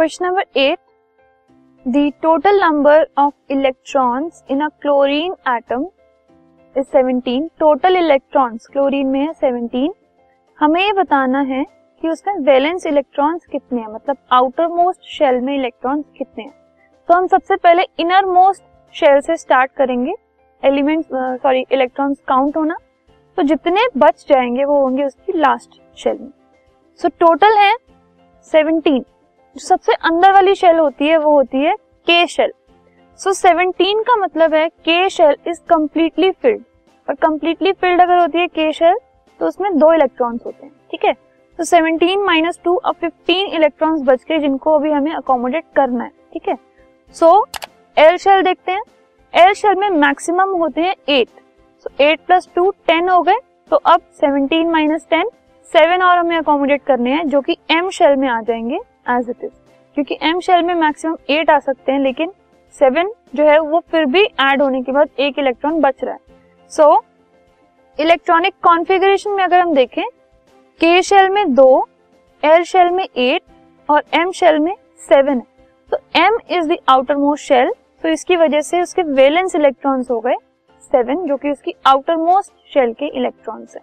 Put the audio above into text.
Question number eight the total number of electrons in a chlorine atom is 17 total electrons chlorine में है 17 हमें ये बताना है कि उसमें वैलेंस इलेक्ट्रॉन्स कितने हैं? मतलब आउटर मोस्ट शेल में इलेक्ट्रॉन्स कितने हैं? तो हम सबसे पहले इनर मोस्ट शेल से स्टार्ट करेंगे। एलिमेंट सॉरी इलेक्ट्रॉन्स काउंट होना। तो जितने बच जाएँगे वो होंगे उसकी लास्ट शेल में। सो so, टोटल है 17 जो सबसे अंदर वाली शेल होती है, वो होती है के शेल सो 17 का मतलब है के शेल इज़ कम्प्लीटली फिल्ड और कंप्लीटली फिल्ड अगर होती है के शेल तो उसमें दो इलेक्ट्रॉन्स होते हैं, ठीक है? तो 17 माइनस टू अब 15 इलेक्ट्रॉन्स बच गए जिनको अभी हमें अकोमोडेट करना है, ठीक है? सो एल शेल देखते हैं. एल शेल में मैक्सिमम होते हैं eight so eight plus two ten हो गए. तो अब 17 माइनस टेन सेवन और हमें अकोमोडेट करने हैं, जो कि एम शेल में आ जाएँगे. एज इट इज़ क्योंकि एम शेल में मैक्सिमम एट आ सकते हैं, लेकिन सेवन जो है, वो फिर भी ऐड होने के बाद एक इलेक्ट्रॉन बच रहा है। सो इलेक्ट्रॉनिक कॉन्फ़िगरेशन में अगर हम देखें के शेल में दो एल शेल में एट और एम शेल में सेवन है। तो M is the outermost shell तो इसकी वजह से उसके वैलेंस इलेक्ट्रॉन्स हो गए सेवन जो कि उसकी आउटर मोस्ट शेल के इलेक्ट्रॉन्स है।